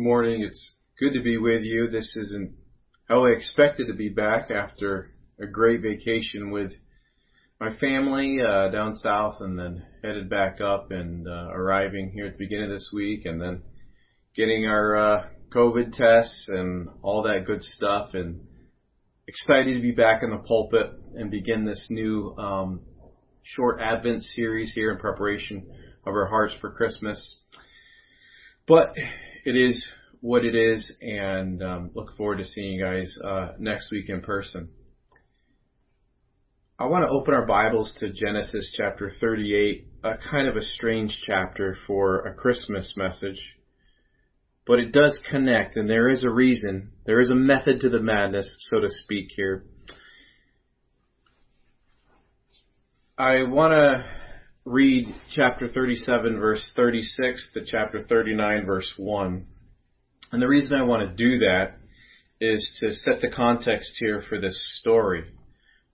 Good morning. It's good to be with you. This isn't how I expected to be back after a great vacation with my family uh, down south and then headed back up and uh, arriving here at the beginning of this week and then getting our uh, COVID tests and all that good stuff and excited to be back in the pulpit and begin this new um, short Advent series here in preparation of our hearts for Christmas. But it is what it is, and um, look forward to seeing you guys uh, next week in person. I want to open our Bibles to Genesis chapter 38, a kind of a strange chapter for a Christmas message. But it does connect, and there is a reason. There is a method to the madness, so to speak, here. I want to read chapter 37, verse 36 to chapter 39, verse 1. And the reason I want to do that is to set the context here for this story.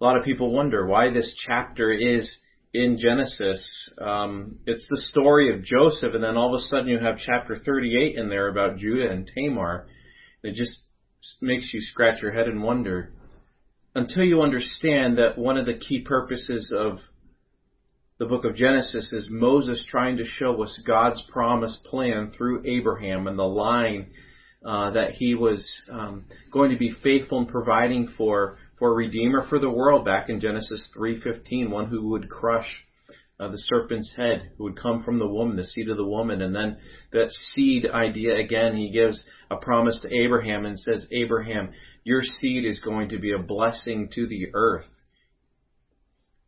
A lot of people wonder why this chapter is in Genesis. Um, it's the story of Joseph, and then all of a sudden you have chapter 38 in there about Judah and Tamar. It just makes you scratch your head and wonder until you understand that one of the key purposes of the book of Genesis is Moses trying to show us God's promised plan through Abraham and the line uh, that he was um, going to be faithful in providing for for a redeemer for the world back in Genesis 3:15, one who would crush uh, the serpent's head, who would come from the woman, the seed of the woman, and then that seed idea again, he gives a promise to Abraham and says, Abraham, your seed is going to be a blessing to the earth.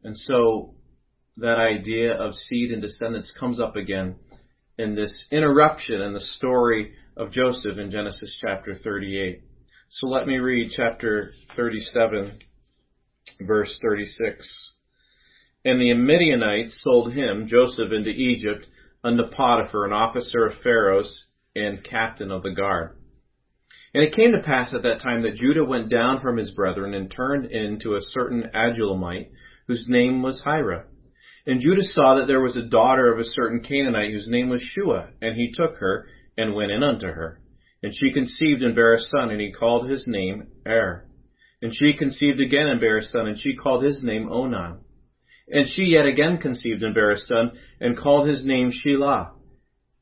And so that idea of seed and descendants comes up again in this interruption in the story of Joseph in Genesis chapter 38. So let me read chapter 37, verse 36. And the Midianites sold him, Joseph, into Egypt unto Potiphar, an officer of Pharaoh's and captain of the guard. And it came to pass at that time that Judah went down from his brethren and turned in to a certain Adullamite, whose name was Hira and Judah saw that there was a daughter of a certain Canaanite whose name was Shua, and he took her and went in unto her. And she conceived and bare a son, and he called his name Er. And she conceived again and bare a son, and she called his name Onan. And she yet again conceived and bare a son, and called his name Shelah.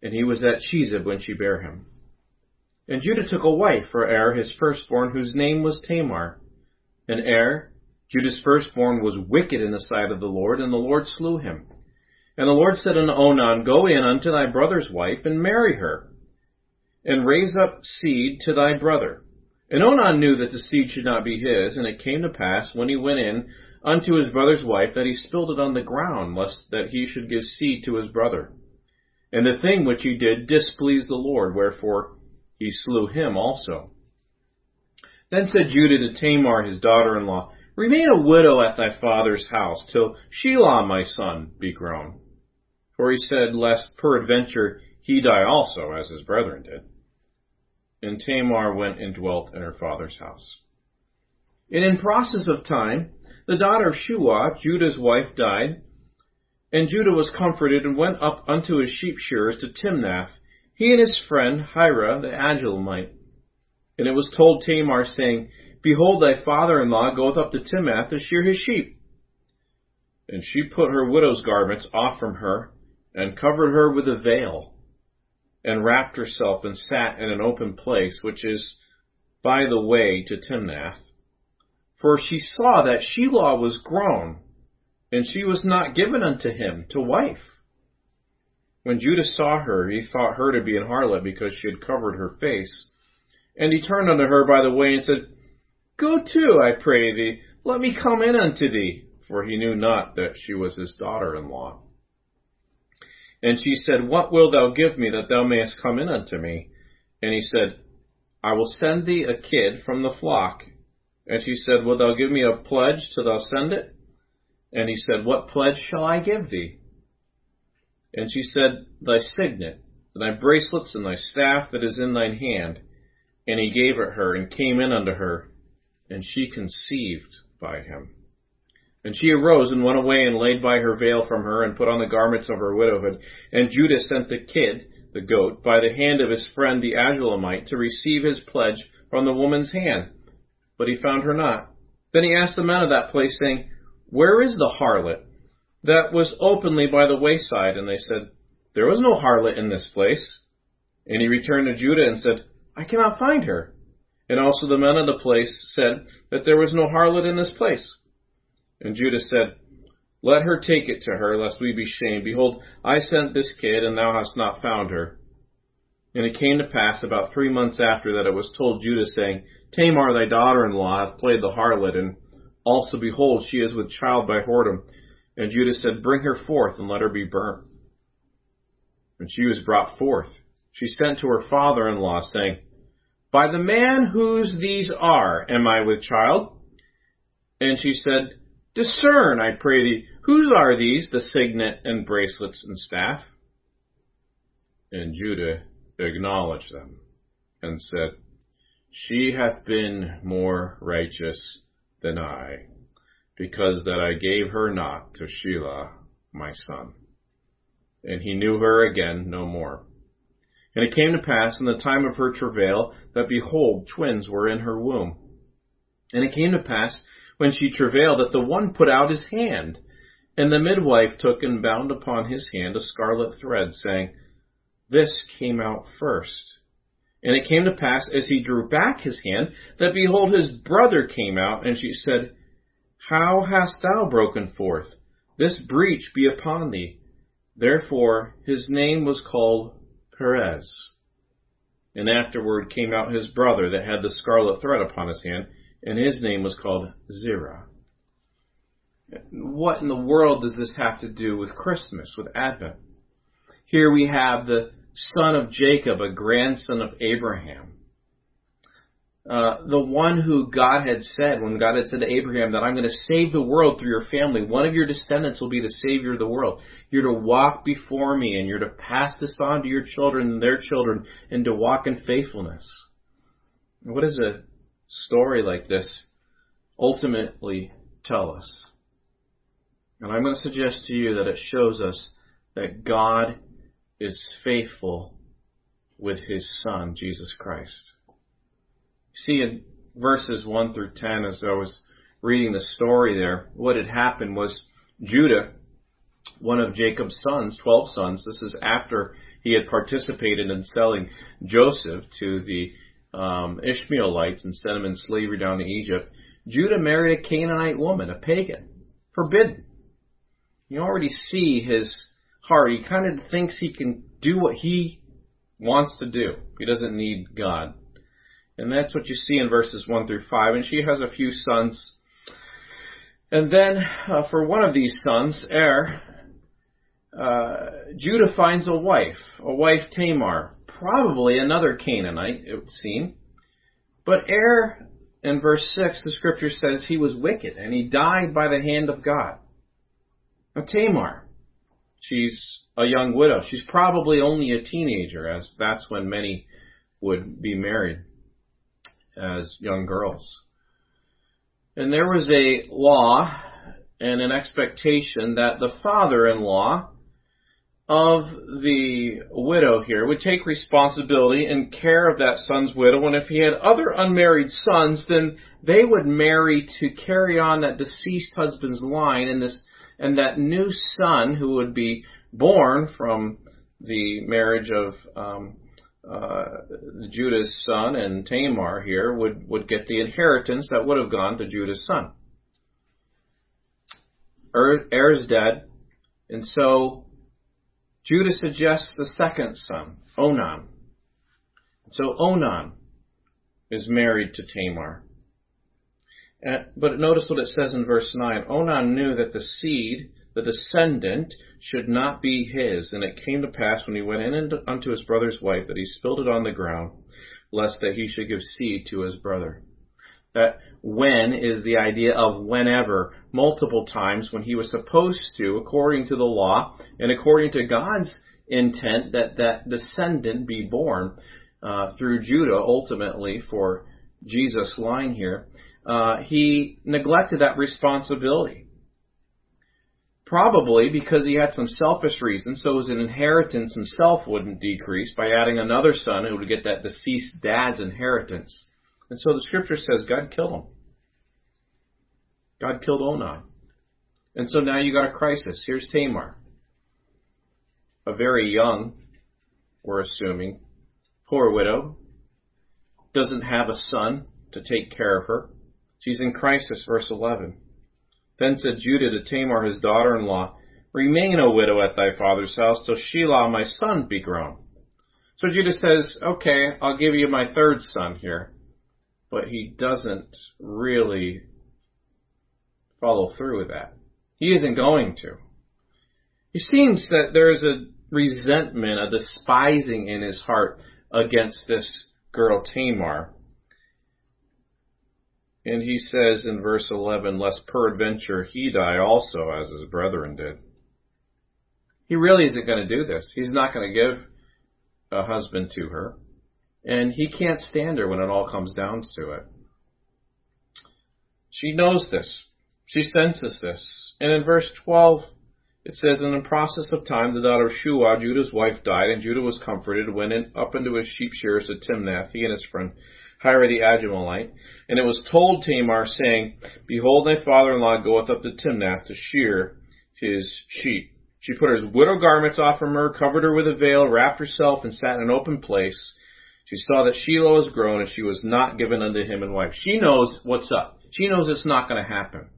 And he was at Chezib when she bare him. And Judah took a wife for Er his firstborn, whose name was Tamar. And Er Judah's firstborn was wicked in the sight of the Lord, and the Lord slew him. And the Lord said unto Onan, Go in unto thy brother's wife, and marry her, and raise up seed to thy brother. And Onan knew that the seed should not be his, and it came to pass, when he went in unto his brother's wife, that he spilled it on the ground, lest that he should give seed to his brother. And the thing which he did displeased the Lord, wherefore he slew him also. Then said Judah to Tamar his daughter-in-law, Remain a widow at thy father's house till Shelah my son be grown. For he said, lest peradventure he die also, as his brethren did. And Tamar went and dwelt in her father's house. And in process of time, the daughter of Shua, Judah's wife, died, and Judah was comforted and went up unto his sheep shearers to Timnath, he and his friend Hira the Adullamite. And it was told Tamar, saying, Behold, thy father-in-law goeth up to Timnath to shear his sheep. And she put her widow's garments off from her, and covered her with a veil, and wrapped herself, and sat in an open place, which is by the way to Timnath. For she saw that Shelah was grown, and she was not given unto him to wife. When Judah saw her, he thought her to be an harlot, because she had covered her face. And he turned unto her by the way, and said, Go to, I pray thee, let me come in unto thee. For he knew not that she was his daughter-in-law. And she said, What wilt thou give me that thou mayest come in unto me? And he said, I will send thee a kid from the flock. And she said, Wilt thou give me a pledge till thou send it? And he said, What pledge shall I give thee? And she said, Thy signet, and thy bracelets, and thy staff that is in thine hand. And he gave it her, and came in unto her and she conceived by him. And she arose and went away and laid by her veil from her and put on the garments of her widowhood. And Judah sent the kid the goat, by the hand of his friend the Adullamite to receive his pledge from the woman's hand. But he found her not. Then he asked the men of that place, saying, Where is the harlot that was openly by the wayside? And they said, There was no harlot in this place. And he returned to Judah and said, I cannot find her. And also the men of the place said that there was no harlot in this place. And Judah said, Let her take it to her, lest we be shamed. Behold, I sent this kid, and thou hast not found her. And it came to pass about three months after that it was told Judah, saying, Tamar thy daughter-in-law hath played the harlot, and also behold, she is with child by whoredom. And Judah said, Bring her forth, and let her be burnt. And she was brought forth. She sent to her father-in-law, saying, By the man whose these are, am I with child? And she said, Discern, I pray thee, whose are these, the signet and bracelets and staff? And Judah acknowledged them, and said, She hath been more righteous than I, because that I gave her not to Shelah my son. And he knew her again no more. And it came to pass in the time of her travail that behold, twins were in her womb. And it came to pass when she travailed that the one put out his hand, and the midwife took and bound upon his hand a scarlet thread, saying, This came out first. And it came to pass as he drew back his hand that behold his brother came out, and she said, How hast thou broken forth? This breach be upon thee. Therefore his name was called Perez. And afterward came out his brother that had the scarlet thread upon his hand, and his name was called Zerah. What in the world does this have to do with Christmas, with Advent? Here we have the son of Jacob, a grandson of Abraham. Uh, the one who God had said, when God had said to Abraham that I'm going to save the world through your family, one of your descendants will be the Savior of the world. You're to walk before me and you're to pass this on to your children and their children and to walk in faithfulness. What does a story like this ultimately tell us? And I'm going to suggest to you that it shows us that God is faithful with His Son, Jesus Christ see in verses 1 through 10 as I was reading the story there, what had happened was Judah, one of Jacob's sons, 12 sons, this is after he had participated in selling Joseph to the um, Ishmaelites and sent him in slavery down to Egypt. Judah married a Canaanite woman, a pagan. Forbidden. You already see his heart. He kind of thinks he can do what he wants to do. He doesn't need God. And that's what you see in verses 1 through 5. And she has a few sons. And then uh, for one of these sons, Er, uh, Judah finds a wife, a wife Tamar, probably another Canaanite, it would seem. But Er, in verse 6, the scripture says he was wicked and he died by the hand of God. Now, Tamar, she's a young widow. She's probably only a teenager, as that's when many would be married as young girls. And there was a law and an expectation that the father-in-law of the widow here would take responsibility and care of that son's widow, and if he had other unmarried sons, then they would marry to carry on that deceased husband's line, and this and that new son who would be born from the marriage of um, uh, Judah's son and Tamar here would, would get the inheritance that would have gone to Judah's son. Er, Er's dead, and so Judah suggests the second son, Onan. So Onan is married to Tamar. Uh, but notice what it says in verse 9. Onan knew that the seed the descendant should not be his. And it came to pass when he went in unto his brother's wife that he spilled it on the ground, lest that he should give seed to his brother. That when is the idea of whenever, multiple times when he was supposed to, according to the law and according to God's intent, that that descendant be born uh, through Judah ultimately for Jesus' line here. Uh, he neglected that responsibility. Probably because he had some selfish reasons, so his inheritance himself wouldn't decrease by adding another son who would get that deceased dad's inheritance. And so the scripture says God killed him. God killed Onan. And so now you got a crisis. Here's Tamar. A very young, we're assuming, poor widow, doesn't have a son to take care of her. She's in crisis, verse 11. Then said Judah to Tamar, his daughter in law, Remain a widow at thy father's house till Shelah my son be grown. So Judah says, Okay, I'll give you my third son here. But he doesn't really follow through with that. He isn't going to. It seems that there's a resentment, a despising in his heart against this girl Tamar. And he says in verse 11, Lest peradventure he die also as his brethren did. He really isn't going to do this. He's not going to give a husband to her. And he can't stand her when it all comes down to it. She knows this. She senses this. And in verse 12, it says, And In the process of time, the daughter of Shua, Judah's wife, died, and Judah was comforted, went in, up into his sheep shearers at Timnath, he and his friend Hira the Adullamite. And it was told Tamar, saying, Behold, thy father-in-law goeth up to Timnath to shear his sheep. She put her widow garments off from her, covered her with a veil, wrapped herself, and sat in an open place. She saw that Shelah was grown, and she was not given unto him in wife. She knows what's up. She knows it's not going to happen.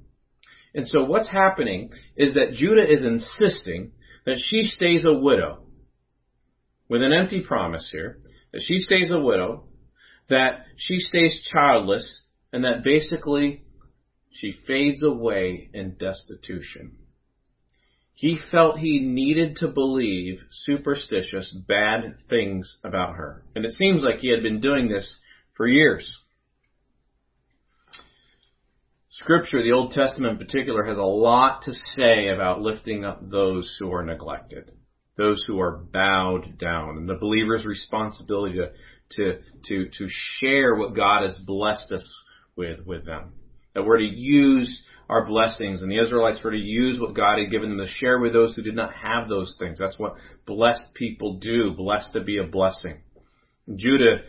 And so what's happening is that Judah is insisting that she stays a widow with an empty promise here, that she stays a widow, that she stays childless, and that basically she fades away in destitution. He felt he needed to believe superstitious, bad things about her. And it seems like he had been doing this for years. Scripture, the Old Testament in particular, has a lot to say about lifting up those who are neglected, those who are bowed down, and the believer's responsibility to, to, to, to share what God has blessed us with, with them. That we're to use our blessings, and the Israelites were to use what God had given them to share with those who did not have those things. That's what blessed people do, blessed to be a blessing. Judah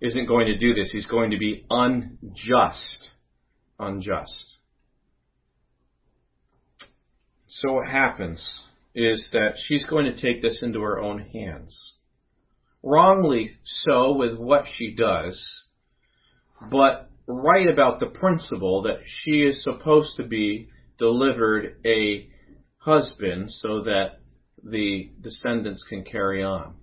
isn't going to do this. He's going to be unjust unjust. So what happens is that she's going to take this into her own hands. Wrongly so with what she does, but right about the principle that she is supposed to be delivered a husband so that the descendants can carry on.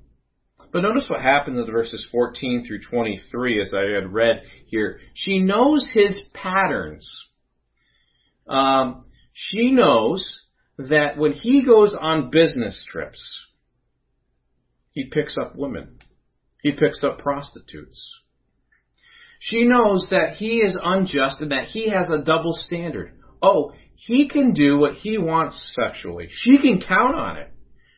But notice what happens in verses 14 through 23 as I had read here. She knows his patterns. Um, she knows that when he goes on business trips, he picks up women. He picks up prostitutes. She knows that he is unjust and that he has a double standard. Oh, he can do what he wants sexually. She can count on it.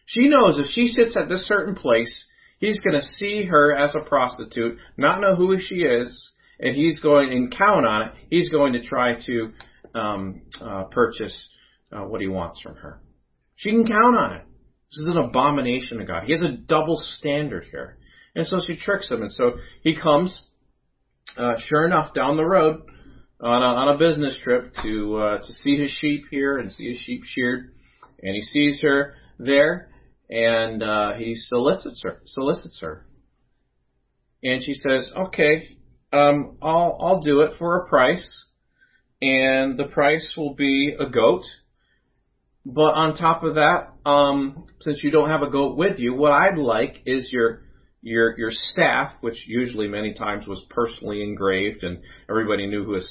She knows if she sits at this certain place, He's going to see her as a prostitute, not know who she is, and he's going and count on it. He's going to try to um, uh, purchase uh, what he wants from her. She can count on it. This is an abomination to God. He has a double standard here, and so she tricks him. And so he comes, uh, sure enough, down the road on a, on a business trip to uh, to see his sheep here and see his sheep sheared, and he sees her there and uh, he solicits her. Solicits her, and she says, "Okay, um, I'll I'll do it for a price, and the price will be a goat. But on top of that, um, since you don't have a goat with you, what I'd like is your your your staff, which usually many times was personally engraved, and everybody knew who a,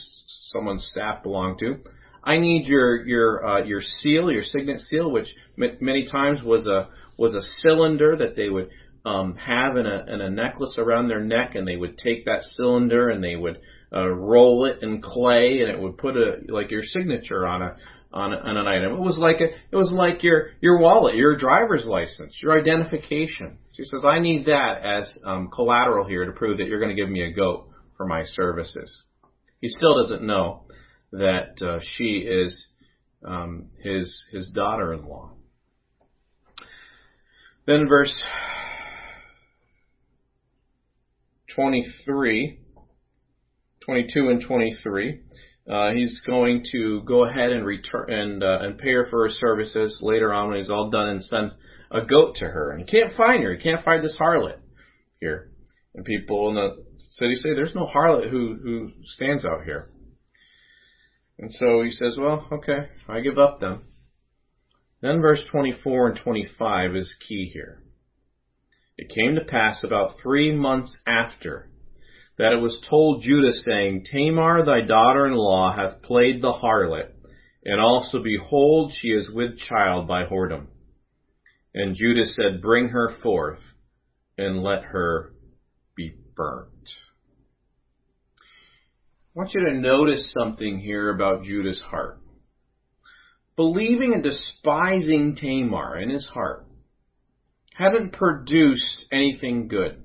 someone's staff belonged to." I need your your uh, your seal, your signet seal, which m- many times was a was a cylinder that they would um, have in a in a necklace around their neck, and they would take that cylinder and they would uh, roll it in clay, and it would put a like your signature on a on, on an item. It was like a it was like your your wallet, your driver's license, your identification. She says, I need that as um, collateral here to prove that you're going to give me a goat for my services. He still doesn't know that uh, she is um, his his daughter-in-law. Then verse 23, 22 and 23, uh, he's going to go ahead and return and uh, and pay her for her services later on when he's all done and send a goat to her. And he can't find her. He can't find this harlot here. And people in the city say, "There's no harlot who who stands out here." And so he says, "Well, okay, I give up then." Then verse 24 and 25 is key here. It came to pass about three months after that it was told Judah, saying, Tamar thy daughter-in-law hath played the harlot, and also behold, she is with child by whoredom. And Judah said, Bring her forth, and let her be burnt. I want you to notice something here about Judah's heart. Believing and despising Tamar in his heart hadn't produced anything good.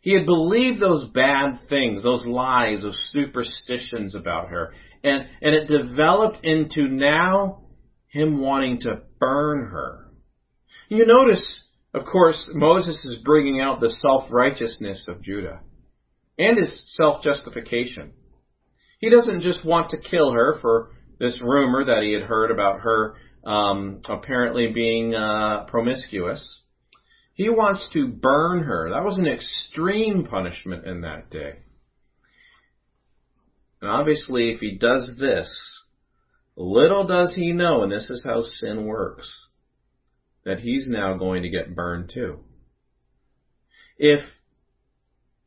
He had believed those bad things, those lies, those superstitions about her. And, and it developed into now him wanting to burn her. You notice, of course, Moses is bringing out the self-righteousness of Judah and his self-justification. He doesn't just want to kill her for this rumor that he had heard about her um, apparently being uh, promiscuous. He wants to burn her. That was an extreme punishment in that day. And obviously, if he does this, little does he know, and this is how sin works, that he's now going to get burned too. If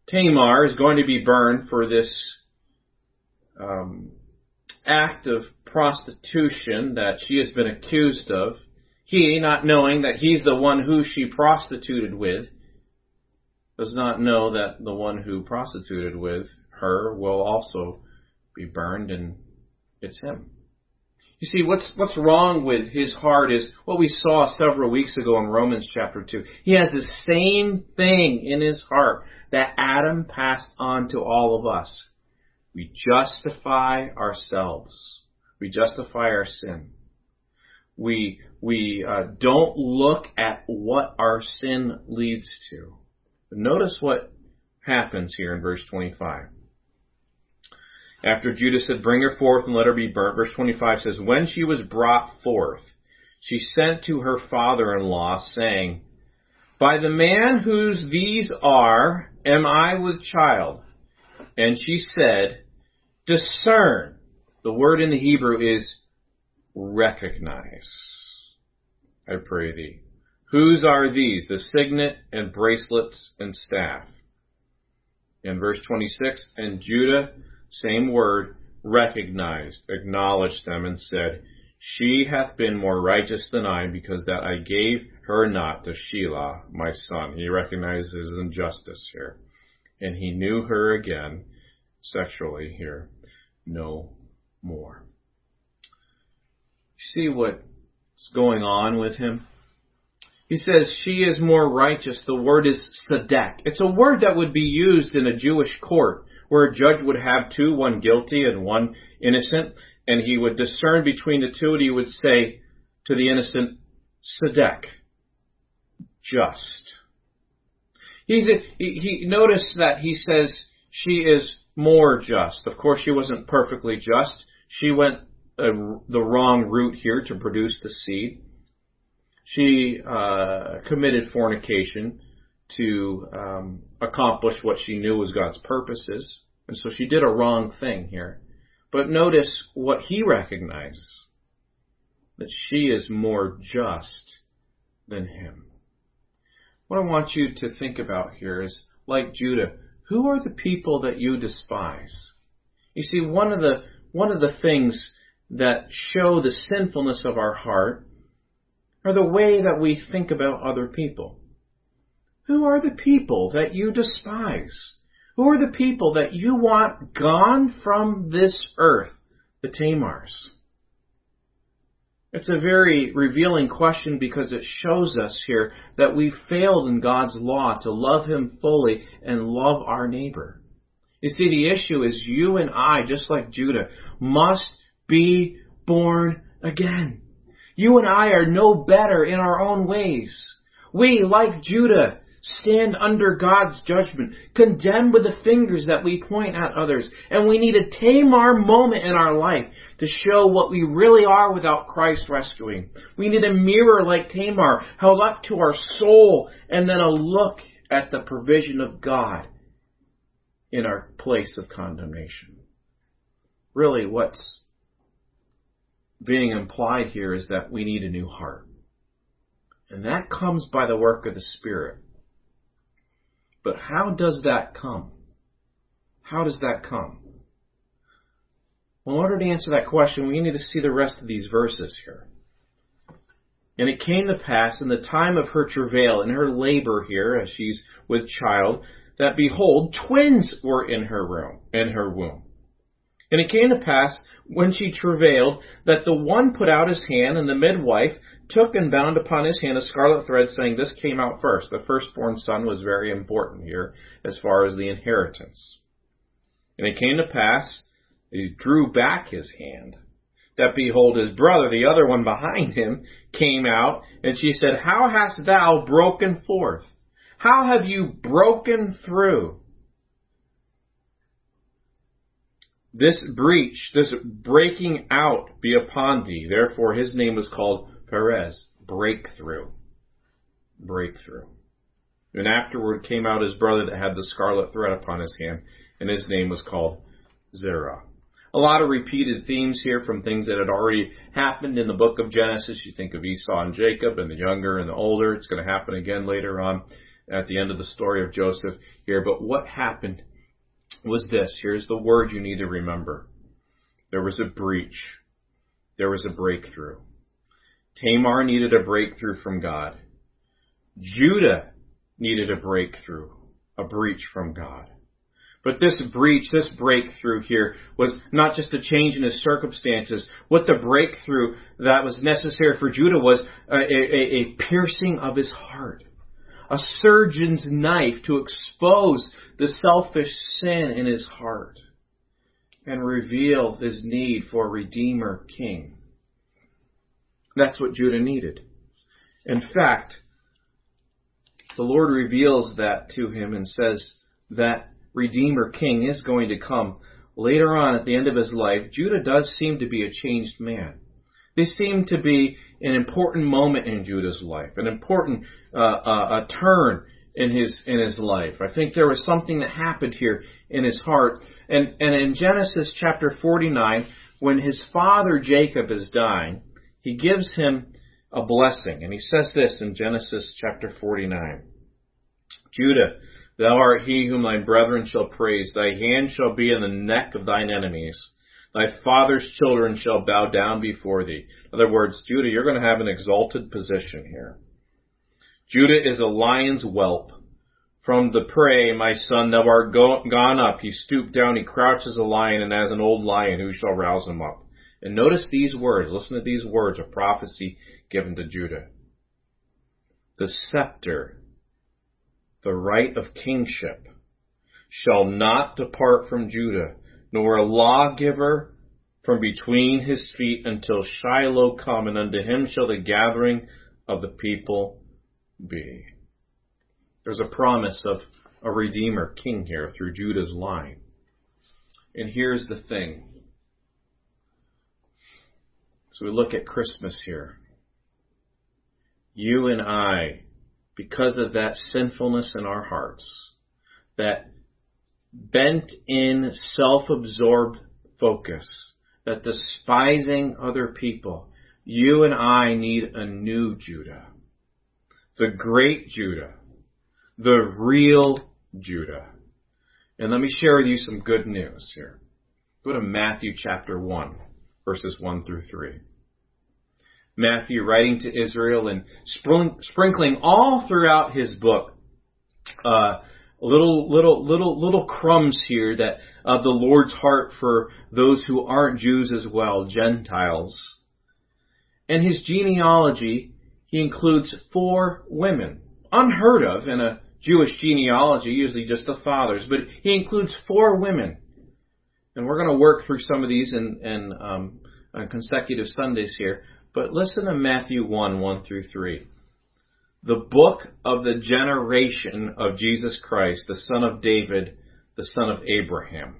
Tamar is going to be burned for this um, act of prostitution that she has been accused of, he, not knowing that he's the one who she prostituted with, does not know that the one who prostituted with her will also be burned and it's him. You see, what's, what's wrong with his heart is what we saw several weeks ago in Romans chapter 2. He has the same thing in his heart that Adam passed on to all of us. We justify ourselves. We justify our sin. We, we uh, don't look at what our sin leads to. Notice what happens here in verse 25. After Judah said, Bring her forth and let her be burnt, verse 25 says, When she was brought forth, she sent to her father-in-law, saying, By the man whose these are, am I with child? And she said, Discern. The word in the Hebrew is recognize. I pray thee. Whose are these? The signet and bracelets and staff. In verse 26, and Judah, same word, recognized, acknowledged them, and said, She hath been more righteous than I, because that I gave her not to Shelah, my son. He recognizes his injustice here. And he knew her again, sexually here, no more see what's going on with him? He says she is more righteous. The word is sadek. It's a word that would be used in a Jewish court where a judge would have two, one guilty and one innocent, and he would discern between the two and he would say to the innocent, sadek, just. He, he noticed that he says she is more just. Of course, she wasn't perfectly just. She went a, the wrong route here to produce the seed. She uh, committed fornication to um, accomplish what she knew was God's purposes, and so she did a wrong thing here. But notice what he recognizes that she is more just than him. What I want you to think about here is, like Judah, who are the people that you despise? You see, one of the one of the things that show the sinfulness of our heart are the way that we think about other people. Who are the people that you despise? Who are the people that you want gone from this earth? The Tamars. It's a very revealing question because it shows us here that we failed in God's law to love Him fully and love our neighbor. You see, the issue is you and I, just like Judah, must be born again. You and I are no better in our own ways. We, like Judah, stand under God's judgment, condemned with the fingers that we point at others, and we need a Tamar moment in our life to show what we really are without Christ rescuing. We need a mirror like Tamar held up to our soul, and then a look at the provision of God in our place of condemnation. Really, what's being implied here is that we need a new heart. And that comes by the work of the Spirit. But how does that come? How does that come? Well, in order to answer that question, we need to see the rest of these verses here. And it came to pass in the time of her travail, in her labor here, as she's with child, that behold, twins were in her room, in her womb. And it came to pass, when she travailed, that the one put out his hand, and the midwife took and bound upon his hand a scarlet thread, saying, This came out first. The firstborn son was very important here as far as the inheritance. And it came to pass, he drew back his hand, that behold, his brother, the other one behind him, came out, and she said, How hast thou broken forth? How have you broken through? This breach, this breaking out be upon thee. Therefore his name was called Perez, breakthrough. Breakthrough. And afterward came out his brother that had the scarlet thread upon his hand, and his name was called Zerah. A lot of repeated themes here from things that had already happened in the book of Genesis. You think of Esau and Jacob and the younger and the older. It's going to happen again later on at the end of the story of Joseph here. But what happened was this. Here's the word you need to remember. There was a breach. There was a breakthrough. Tamar needed a breakthrough from God. Judah needed a breakthrough, a breach from God. But this breach, this breakthrough here was not just a change in his circumstances. What the breakthrough that was necessary for Judah was a, a, a piercing of his heart. A surgeon's knife to expose the selfish sin in his heart and reveal his need for a Redeemer King. That's what Judah needed. In fact, the Lord reveals that to him and says that Redeemer King is going to come later on at the end of his life. Judah does seem to be a changed man. This seemed to be an important moment in Judah's life, an important uh, uh, a turn in his in his life. I think there was something that happened here in his heart. And and in Genesis chapter 49, when his father Jacob is dying, he gives him a blessing. And he says this in Genesis chapter 49. Judah, thou art he whom thy brethren shall praise. Thy hand shall be in the neck of thine enemies. Thy father's children shall bow down before thee. In other words, Judah, you're going to have an exalted position here. Judah is a lion's whelp. From the prey, my son, thou art go- gone up. He stooped down, he crouches a lion, and as an old lion, who shall rouse him up? And notice these words. Listen to these words of prophecy given to Judah. The scepter, the right of kingship, shall not depart from Judah, nor a lawgiver from between his feet until Shiloh come, and unto him shall the gathering of the people be. There's a promise of a Redeemer King here through Judah's line. And here's the thing so we look at Christmas here. You and I, because of that sinfulness in our hearts, that bent in self-absorbed focus, that despising other people, you and I need a new Judah. The great Judah. The real Judah. And let me share with you some good news here. Go to Matthew chapter 1 verses 1 through 3. Matthew writing to Israel and sprinkling all throughout his book uh, little little little little crumbs here that of the Lord's heart for those who aren't Jews as well, Gentiles. And his genealogy, he includes four women, unheard of in a Jewish genealogy, usually just the fathers, but he includes four women and we're going to work through some of these in, in um, on consecutive Sundays here, but listen to Matthew 1 1 through 3. The book of the generation of Jesus Christ, the son of David, the son of Abraham.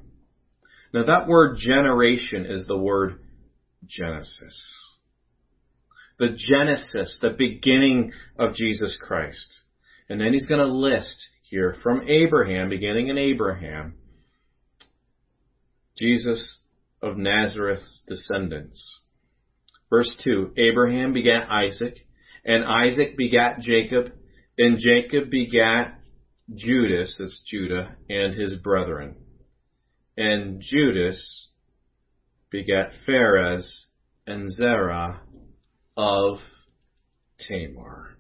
Now that word generation is the word Genesis. The Genesis, the beginning of Jesus Christ. And then he's going to list here from Abraham, beginning in Abraham, Jesus of Nazareth's descendants. Verse 2 Abraham begat Isaac, and Isaac begat Jacob, and Jacob begat Judas, that's Judah, and his brethren. And Judas begat Phares and Zerah of Tamar.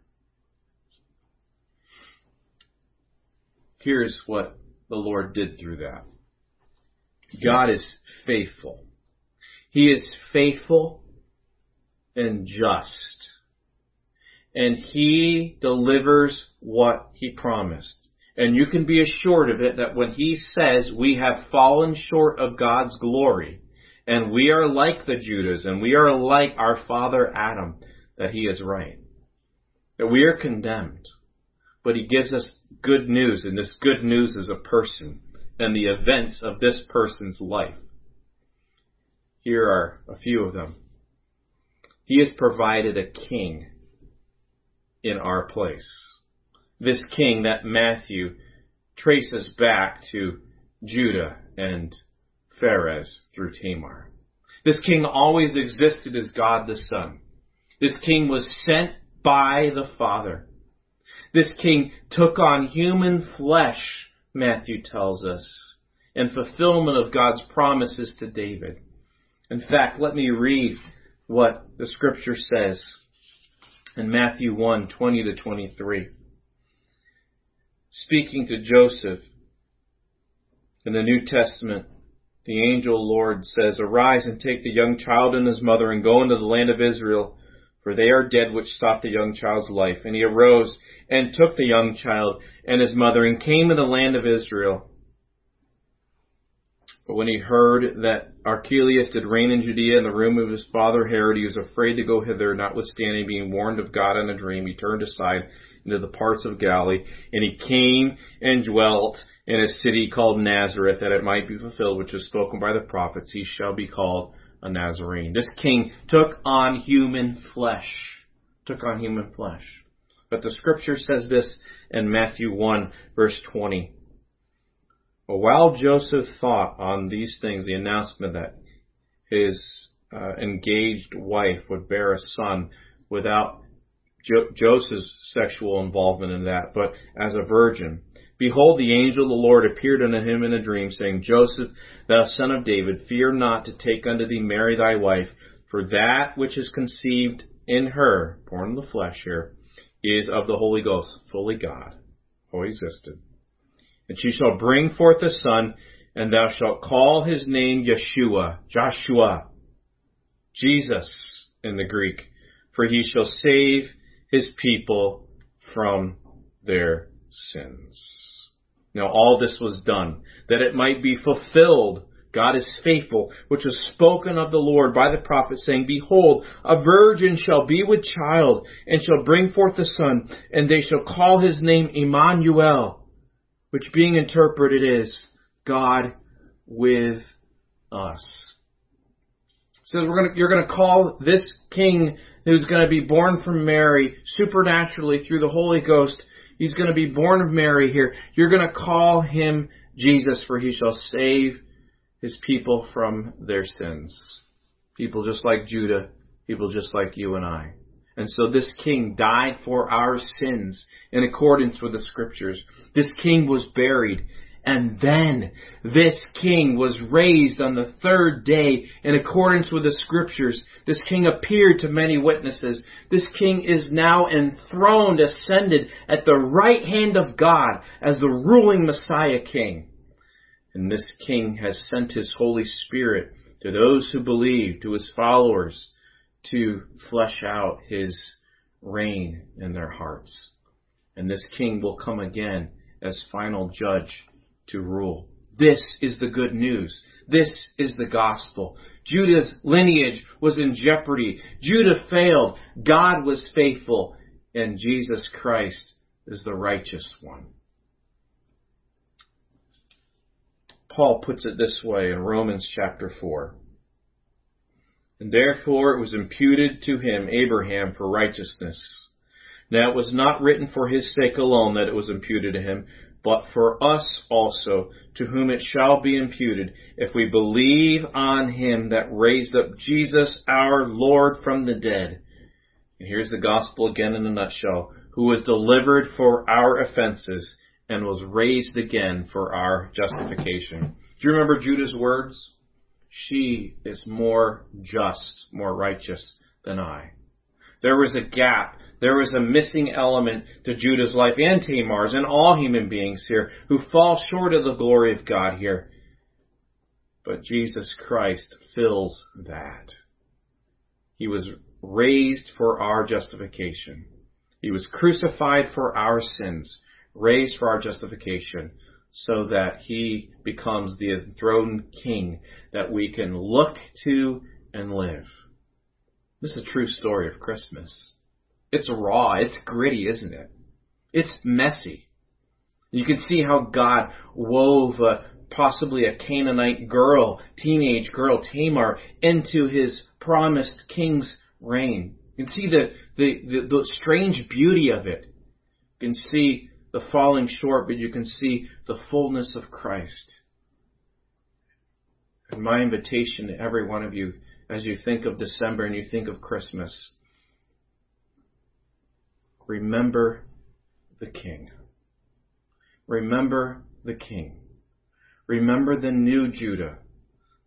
Here's what the Lord did through that. God is faithful. He is faithful and just. And He delivers what He promised. And you can be assured of it that when He says we have fallen short of God's glory, and we are like the Judas, and we are like our father Adam, that He is right. That we are condemned. But He gives us good news, and this good news is a person and the events of this person's life. Here are a few of them. He has provided a king in our place. This king that Matthew traces back to Judah and Pharez through Tamar. This king always existed as God the Son. This king was sent by the Father. This king took on human flesh Matthew tells us, in fulfillment of God's promises to David. In fact, let me read what the scripture says in Matthew 1, 20 to 23. Speaking to Joseph in the New Testament, the angel Lord says, Arise and take the young child and his mother and go into the land of Israel, for they are dead which sought the young child's life. And he arose and took the young child and his mother and came to the land of Israel. But when he heard that Archelaus did reign in Judea in the room of his father Herod, he was afraid to go hither, notwithstanding being warned of God in a dream. He turned aside into the parts of Galilee, and he came and dwelt in a city called Nazareth, that it might be fulfilled, which was spoken by the prophets, he shall be called a Nazarene. This king took on human flesh. Took on human flesh. But the scripture says this in Matthew 1 verse 20. While Joseph thought on these things, the announcement that his uh, engaged wife would bear a son without jo- Joseph's sexual involvement in that, but as a virgin. Behold, the angel of the Lord appeared unto him in a dream, saying, Joseph, thou son of David, fear not to take unto thee Mary thy wife, for that which is conceived in her, born in the flesh here, is of the Holy Ghost, fully God, who existed. And she shall bring forth a son, and thou shalt call his name Yeshua, Joshua, Jesus in the Greek, for he shall save his people from their sins. Now all this was done, that it might be fulfilled God is faithful, which was spoken of the Lord by the prophet, saying, Behold, a virgin shall be with child, and shall bring forth a son, and they shall call his name Emmanuel, which being interpreted is God with us. So gonna, you're going to call this king who's going to be born from Mary supernaturally through the Holy Ghost. He's going to be born of Mary here. You're going to call him Jesus, for he shall save his people from their sins. People just like Judah, people just like you and I. And so this king died for our sins in accordance with the scriptures. This king was buried. And then this king was raised on the third day in accordance with the scriptures. This king appeared to many witnesses. This king is now enthroned, ascended at the right hand of God as the ruling Messiah king. And this King has sent His Holy Spirit to those who believe, to His followers, to flesh out His reign in their hearts. And this King will come again as final judge to rule. This is the good news This is the gospel. Judah's lineage was in jeopardy. Judah failed. God was faithful. And Jesus Christ is the righteous one. Paul puts it this way in Romans chapter 4. And therefore it was imputed to him, Abraham, for righteousness. Now it was not written for his sake alone that it was imputed to him, but for us also, to whom it shall be imputed, if we believe on him that raised up Jesus our Lord from the dead. And here's the gospel again in a nutshell, who was delivered for our offenses and was raised again for our justification. Do you remember Judah's words? She is more just, more righteous than I. There was a gap. There was a missing element to Judah's life and Tamar's and all human beings here who fall short of the glory of God here. But Jesus Christ fills that. He was raised for our justification. He was crucified for our sins, raised for our justification so that he becomes the enthroned king that we can look to and live. This is a true story of Christmas. It's raw, it's gritty, isn't it? It's messy. You can see how God wove uh, possibly a Canaanite girl, teenage girl, Tamar, into his promised king's reign. You can see the, the, the, the strange beauty of it. You can see the falling short, but you can see the fullness of Christ. And my invitation to every one of you as you think of December and you think of Christmas, remember the King. Remember the King. Remember the new Judah,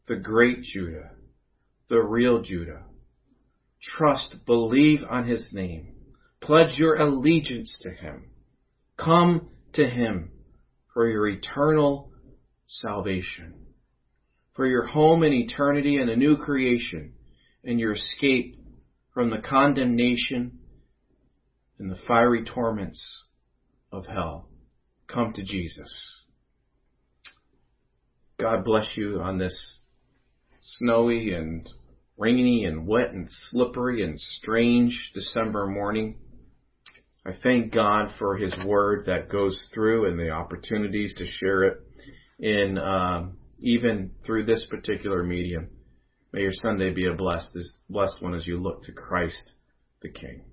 the great Judah, the real Judah. Trust, believe on his name. Pledge your allegiance to him. Come to Him for your eternal salvation, for your home in eternity and a new creation, and your escape from the condemnation and the fiery torments of hell. Come to Jesus. God bless you on this snowy and rainy and wet and slippery and strange December morning. I thank God for His Word that goes through and the opportunities to share it in um, even through this particular medium. May your Sunday be a blessed, blessed one as you look to Christ the King.